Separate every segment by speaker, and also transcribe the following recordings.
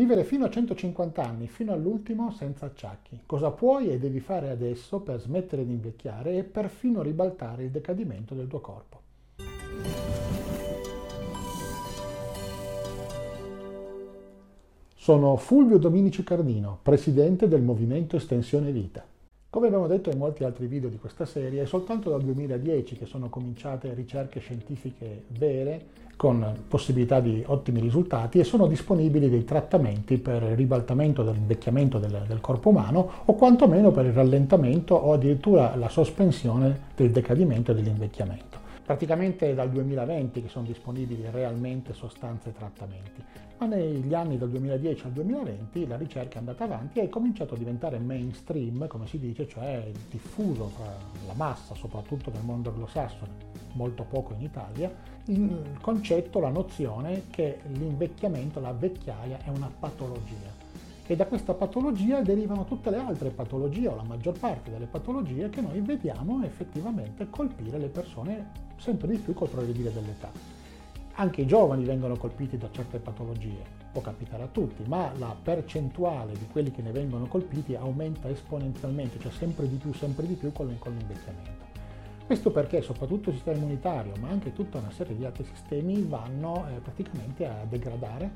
Speaker 1: Vivere fino a 150 anni, fino all'ultimo, senza acciacchi. Cosa puoi e devi fare adesso per smettere di invecchiare e perfino ribaltare il decadimento del tuo corpo. Sono Fulvio Dominici Cardino, presidente del Movimento Estensione Vita. Come abbiamo detto in molti altri video di questa serie, è soltanto dal 2010 che sono cominciate ricerche scientifiche vere con possibilità di ottimi risultati e sono disponibili dei trattamenti per il ribaltamento dell'invecchiamento del, del corpo umano o quantomeno per il rallentamento o addirittura la sospensione del decadimento e dell'invecchiamento. Praticamente dal 2020 che sono disponibili realmente sostanze e trattamenti, ma negli anni dal 2010 al 2020 la ricerca è andata avanti e è cominciato a diventare mainstream, come si dice, cioè diffuso tra la massa, soprattutto nel mondo anglosassone, molto poco in Italia, il concetto, la nozione che l'invecchiamento, la vecchiaia è una patologia e da questa patologia derivano tutte le altre patologie o la maggior parte delle patologie che noi vediamo effettivamente colpire le persone sempre di più col progredire dell'età. Anche i giovani vengono colpiti da certe patologie, può capitare a tutti, ma la percentuale di quelli che ne vengono colpiti aumenta esponenzialmente, cioè sempre di più, sempre di più con l'invecchiamento. Questo perché soprattutto il sistema immunitario, ma anche tutta una serie di altri sistemi vanno eh, praticamente a degradare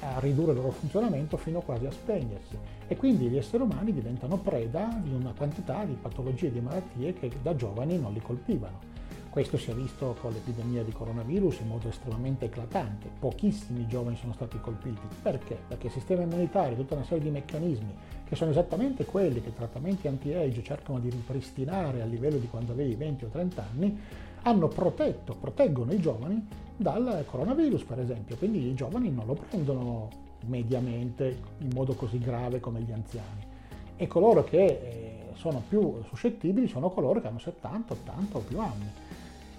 Speaker 1: a ridurre il loro funzionamento fino quasi a spegnersi e quindi gli esseri umani diventano preda di una quantità di patologie e di malattie che da giovani non li colpivano. Questo si è visto con l'epidemia di coronavirus in modo estremamente eclatante. Pochissimi giovani sono stati colpiti. Perché? Perché il sistema immunitario, tutta una serie di meccanismi che sono esattamente quelli che i trattamenti anti-age cercano di ripristinare a livello di quando avevi 20 o 30 anni, hanno protetto, proteggono i giovani dal coronavirus per esempio, quindi i giovani non lo prendono mediamente in modo così grave come gli anziani e coloro che eh, sono più suscettibili sono coloro che hanno 70, 80 o più anni.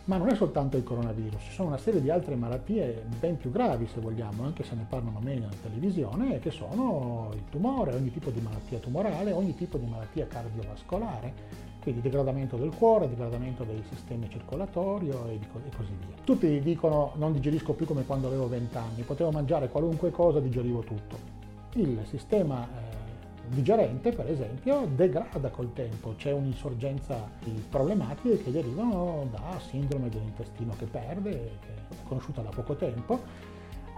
Speaker 1: Ma non è soltanto il coronavirus, ci sono una serie di altre malattie ben più gravi, se vogliamo, anche se ne parlano meno in televisione, che sono il tumore, ogni tipo di malattia tumorale, ogni tipo di malattia cardiovascolare, quindi degradamento del cuore, degradamento dei sistemi circolatorio e, così via. Tutti dicono non digerisco più come quando avevo 20 anni, potevo mangiare qualunque cosa, digerivo tutto. Il sistema eh, digerente, per esempio, degrada col tempo, c'è un'insorgenza di problematiche che derivano da sindrome dell'intestino che perde, che è conosciuta da poco tempo,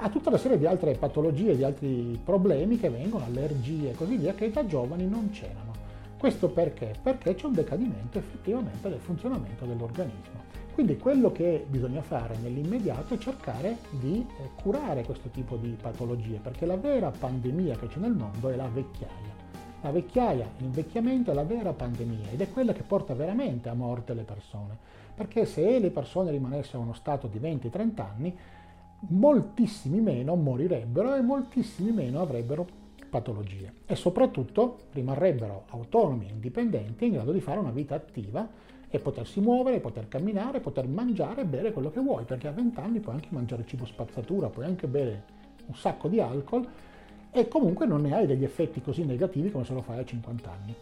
Speaker 1: a tutta una serie di altre patologie, di altri problemi che vengono, allergie e così via, che da giovani non c'erano. Questo perché? Perché c'è un decadimento effettivamente del funzionamento dell'organismo. Quindi quello che bisogna fare nell'immediato è cercare di eh, curare questo tipo di patologie, perché la vera pandemia che c'è nel mondo è la vecchiaia. La vecchiaia, l'invecchiamento è la vera pandemia ed è quella che porta veramente a morte le persone. Perché se le persone rimanessero in uno stato di 20-30 anni, moltissimi meno morirebbero e moltissimi meno avrebbero patologie e soprattutto rimarrebbero autonomi indipendenti in grado di fare una vita attiva e potersi muovere, poter camminare, poter mangiare e bere quello che vuoi, perché a 20 anni puoi anche mangiare cibo spazzatura, puoi anche bere un sacco di alcol e comunque non ne hai degli effetti così negativi come se lo fai a 50 anni.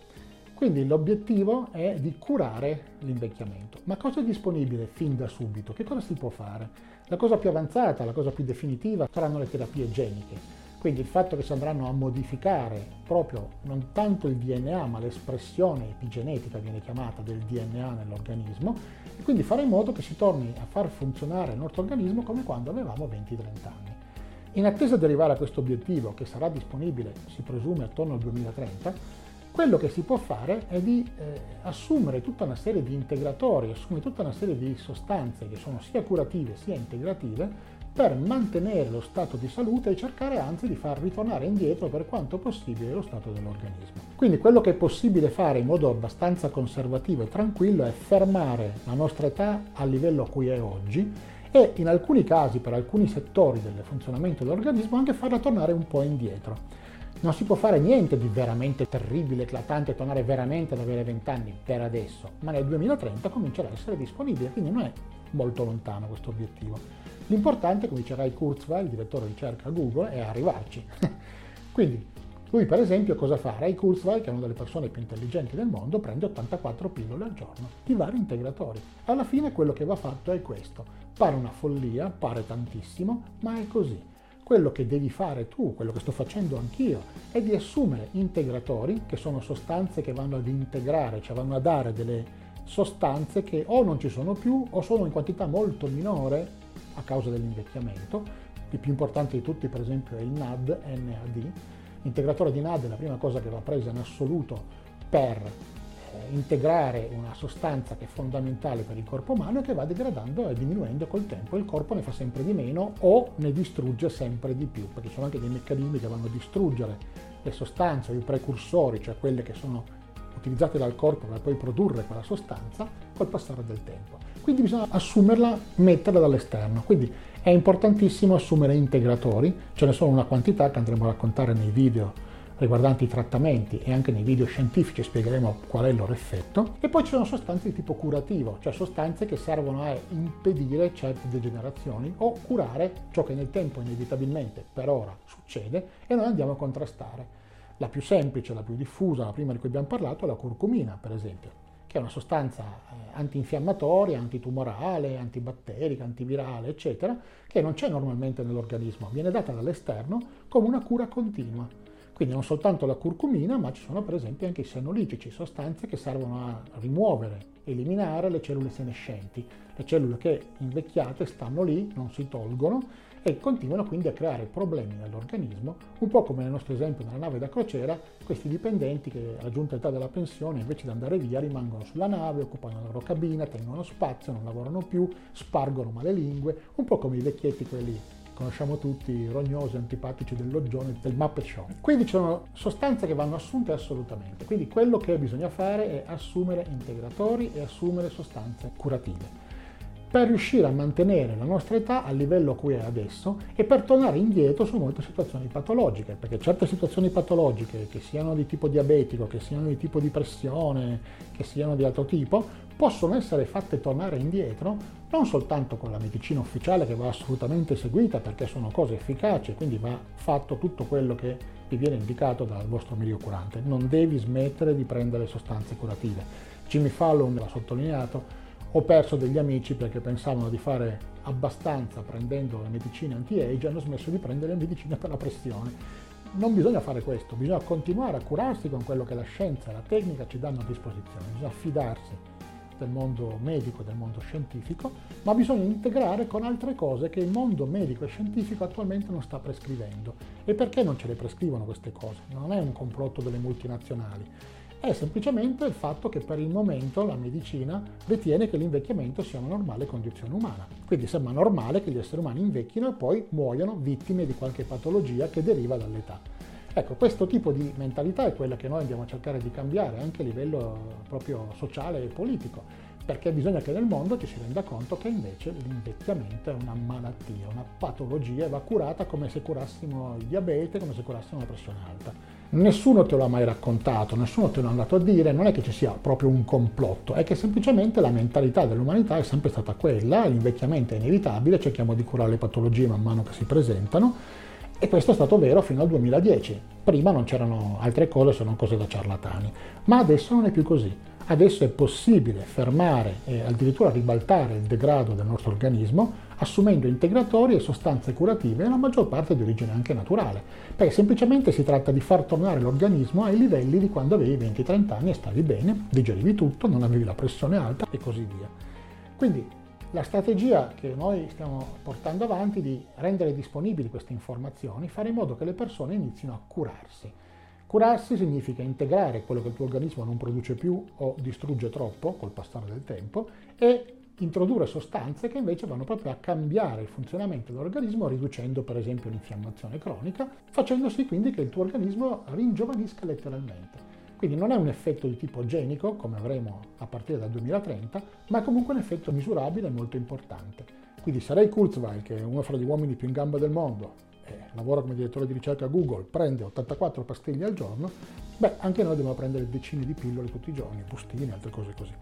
Speaker 1: Quindi l'obiettivo è di curare l'invecchiamento. Ma cosa è disponibile fin da subito? Che cosa si può fare? La cosa più avanzata, la cosa più definitiva saranno le terapie geniche quindi il fatto che si andranno a modificare proprio non tanto il DNA, ma l'espressione epigenetica viene chiamata del DNA nell'organismo, e quindi fare in modo che si torni a far funzionare il nostro organismo come quando avevamo 20-30 anni. In attesa di arrivare a questo obiettivo, che sarà disponibile, si presume, attorno al 2030, quello che si può fare è di eh, assumere tutta una serie di integratori, assumere tutta una serie di sostanze che sono sia curative sia integrative per mantenere lo stato di salute e cercare anzi di far ritornare indietro per quanto possibile lo stato dell'organismo. Quindi quello che è possibile fare in modo abbastanza conservativo e tranquillo è fermare la nostra età al livello a cui è oggi e in alcuni casi, per alcuni settori del funzionamento dell'organismo, anche farla tornare un po' indietro. Non si può fare niente di veramente terribile, eclatante, tornare veramente ad avere 20 anni per adesso, ma nel 2030 comincerà a essere disponibile, quindi non è molto lontano questo obiettivo. L'importante, come dice Ray Kurzweil, il direttore di ricerca a Google, è arrivarci. Quindi lui per esempio cosa fa? Ray Kurzweil, che è una delle persone più intelligenti del mondo, prende 84 pillole al giorno di vari integratori. Alla fine quello che va fatto è questo. Pare una follia, pare tantissimo, ma è così. quello che devi fare tu, quello che sto facendo anch'io, è di assumere integratori, che sono sostanze che vanno ad integrare, cioè vanno a dare delle sostanze che o non ci sono più o sono in quantità molto minore a causa dell'invecchiamento. Il più importante di tutti, per esempio, è il NAD, NAD. L'integratore di NAD è la prima cosa che va presa in assoluto per eh, integrare una sostanza che è fondamentale per il corpo umano e che va degradando e diminuendo col tempo. Il corpo ne fa sempre di meno o ne distrugge sempre di più, perché ci sono anche dei meccanismi che vanno a distruggere le sostanze, i precursori, cioè quelle che sono utilizzate dal corpo per poi produrre quella sostanza col passare del tempo. Quindi bisogna assumerla, metterla dall'esterno. Quindi è importantissimo assumere integratori, ce ne sono una quantità che andremo a raccontare nei video riguardanti i trattamenti e anche nei video scientifici spiegheremo qual è il loro effetto. E poi ci sono sostanze di tipo curativo, cioè sostanze che servono a impedire certe degenerazioni o curare ciò che nel tempo inevitabilmente per ora succede e noi andiamo a contrastare. La più semplice, la più diffusa, la prima di cui abbiamo parlato, è la curcumina, per esempio, che è una sostanza eh, antinfiammatoria, antitumorale, antibatterica, antivirale, eccetera, che non c'è normalmente nell'organismo, viene data dall'esterno come una cura continua. Quindi non soltanto la curcumina, ma ci sono per esempio anche i senolitici, sostanze che servono a rimuovere, eliminare le cellule senescenti, le cellule che invecchiate stanno lì, non si tolgono e continuano quindi a creare problemi nell'organismo, un po' come nel nostro esempio nella nave da crociera, questi dipendenti che raggiunta l'età della pensione invece di andare via rimangono sulla nave, occupano la loro cabina, tengono spazio, non lavorano più, spargono male lingue, un po' come i vecchietti quelli conosciamo tutti, rognosi, antipatici dell'oggione, del Muppet Show. Quindi ci sono sostanze che vanno assunte assolutamente, quindi quello che bisogna fare è assumere integratori e assumere sostanze curative per riuscire a mantenere la nostra età al livello a cui è adesso e per tornare indietro su molte situazioni patologiche, perché certe situazioni patologiche, che siano di tipo diabetico, che siano di tipo di pressione, che siano di altro tipo, possono essere fatte tornare indietro non soltanto con la medicina ufficiale che va assolutamente seguita perché sono cose efficaci, quindi va fatto tutto quello che vi viene indicato dal vostro medio curante. Non devi smettere di prendere sostanze curative. Jimmy Fallon l'ha sottolineato, ho perso degli amici perché pensavano di fare abbastanza prendendo le medicine anti-age hanno smesso di prendere le medicine per la pressione. Non bisogna fare questo, bisogna continuare a curarsi con quello che la scienza e la tecnica ci danno a disposizione, bisogna fidarsi del mondo medico, del mondo scientifico, ma bisogna integrare con altre cose che il mondo medico e scientifico attualmente non sta prescrivendo. E perché non ce le prescrivono queste cose? Non è un complotto delle multinazionali, è semplicemente il fatto che per il momento la medicina ritiene che l'invecchiamento sia una normale condizione umana. Quindi sembra normale che gli esseri umani invecchino e poi muoiano vittime di qualche patologia che deriva dall'età. Ecco, questo tipo di mentalità è quella che noi andiamo a cercare di cambiare anche a livello proprio sociale e politico, perché bisogna che nel mondo ci si renda conto che invece l'invecchiamento è una malattia, una patologia e va curata come se curassimo il diabete, come se curassimo la pressione alta. Nessuno te l'ha mai raccontato, nessuno te l'ha andato a dire, non è che ci sia proprio un complotto, è che semplicemente la mentalità dell'umanità è sempre stata quella, l'invecchiamento è inevitabile, cerchiamo di curare le patologie man mano che si presentano e questo è stato vero fino al 2010. Prima non c'erano altre cose se non cose da ciarlatani, ma adesso non è più così. Adesso è possibile fermare e addirittura ribaltare il degrado del nostro organismo assumendo integratori e sostanze curative la maggior parte di origine anche naturale, perché semplicemente si tratta di far tornare l'organismo ai livelli di quando avevi 20-30 anni e stavi bene, digerivi tutto, non avevi la pressione alta e così via. Quindi la strategia che noi stiamo portando avanti di rendere disponibili queste informazioni, fare in modo che le persone inizino a curarsi. Curarsi significa integrare quello che il tuo organismo non produce più o distrugge troppo col passare del tempo e introdurre sostanze che invece vanno proprio a cambiare il funzionamento dell'organismo, riducendo per esempio l'infiammazione cronica, facendo sì quindi che il tuo organismo ringiovanisca letteralmente. Quindi non è un effetto di tipo genico, come avremo a partire dal 2030, ma è comunque un effetto misurabile e molto importante. Quindi Ray Kurzweil, che è uno fra gli uomini più in gamba del mondo, eh, lavora come direttore di ricerca a Google, prende 84 pastiglie al giorno, beh, anche noi dobbiamo prendere decine di pillole tutti i giorni, bustine, altre cose così.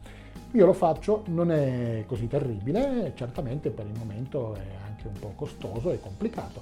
Speaker 1: Io lo faccio, non è così terribile, certamente per il momento è anche un po' costoso e complicato,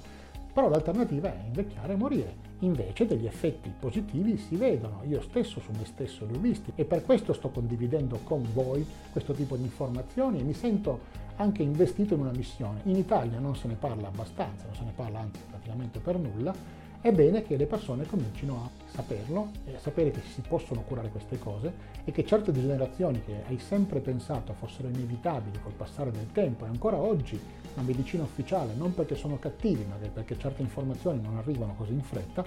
Speaker 1: Però l'alternativa è invecchiare e morire. Invece degli effetti positivi si vedono, io stesso su me stesso li ho visti e per questo sto condividendo con voi questo tipo di informazioni e mi sento anche investito in una missione. In Italia non se ne parla abbastanza, non se ne parla anzi praticamente per nulla, è bene che le persone comincino a saperlo e a sapere che si possono curare queste cose e che certe degenerazioni che hai sempre pensato fossero inevitabili col passare del tempo e ancora oggi la medicina ufficiale, non perché sono cattivi, ma perché certe informazioni non arrivano così in fretta,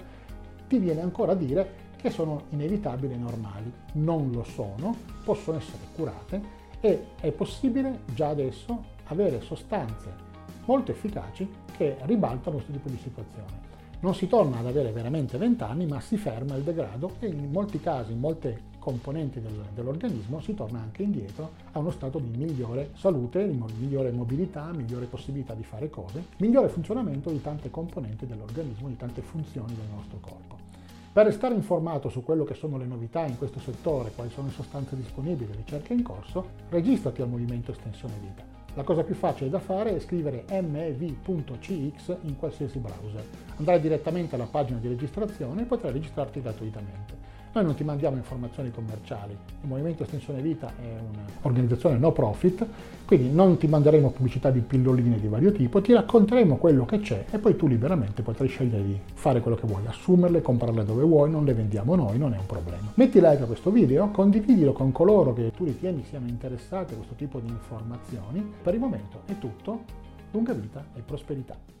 Speaker 1: ti viene ancora a dire che sono inevitabili e normali. Non lo sono, possono essere curate e è possibile già adesso avere sostanze molto efficaci che ribaltano questo tipo di situazione non si torna ad avere veramente 20 anni, ma si ferma il degrado e in molti casi, in molte componenti del, dell'organismo, si torna anche indietro a uno stato di migliore salute, di migliore mobilità, migliore possibilità di fare cose, migliore funzionamento di tante componenti dell'organismo, di tante funzioni del nostro corpo. Per restare informato su quello che sono le novità in questo settore, quali sono le sostanze disponibili, ricerche in corso, registrati al Movimento Estensione Vita. La cosa più facile da fare è scrivere mev.cx in qualsiasi browser. Andrai direttamente alla pagina di registrazione e potrai registrarti gratuitamente. Noi non ti mandiamo informazioni commerciali, il Movimento Estensione Vita è un'organizzazione no profit, quindi non ti manderemo pubblicità di pilloline di vario tipo, ti racconteremo quello che c'è e poi tu liberamente potrai scegliere di fare quello che vuoi, assumerle, comprarle dove vuoi, non le vendiamo noi, non è un problema. Metti like a questo video, condividilo con coloro che tu ritieni siano interessati a questo tipo di informazioni. Per il momento è tutto, lunga vita e prosperità.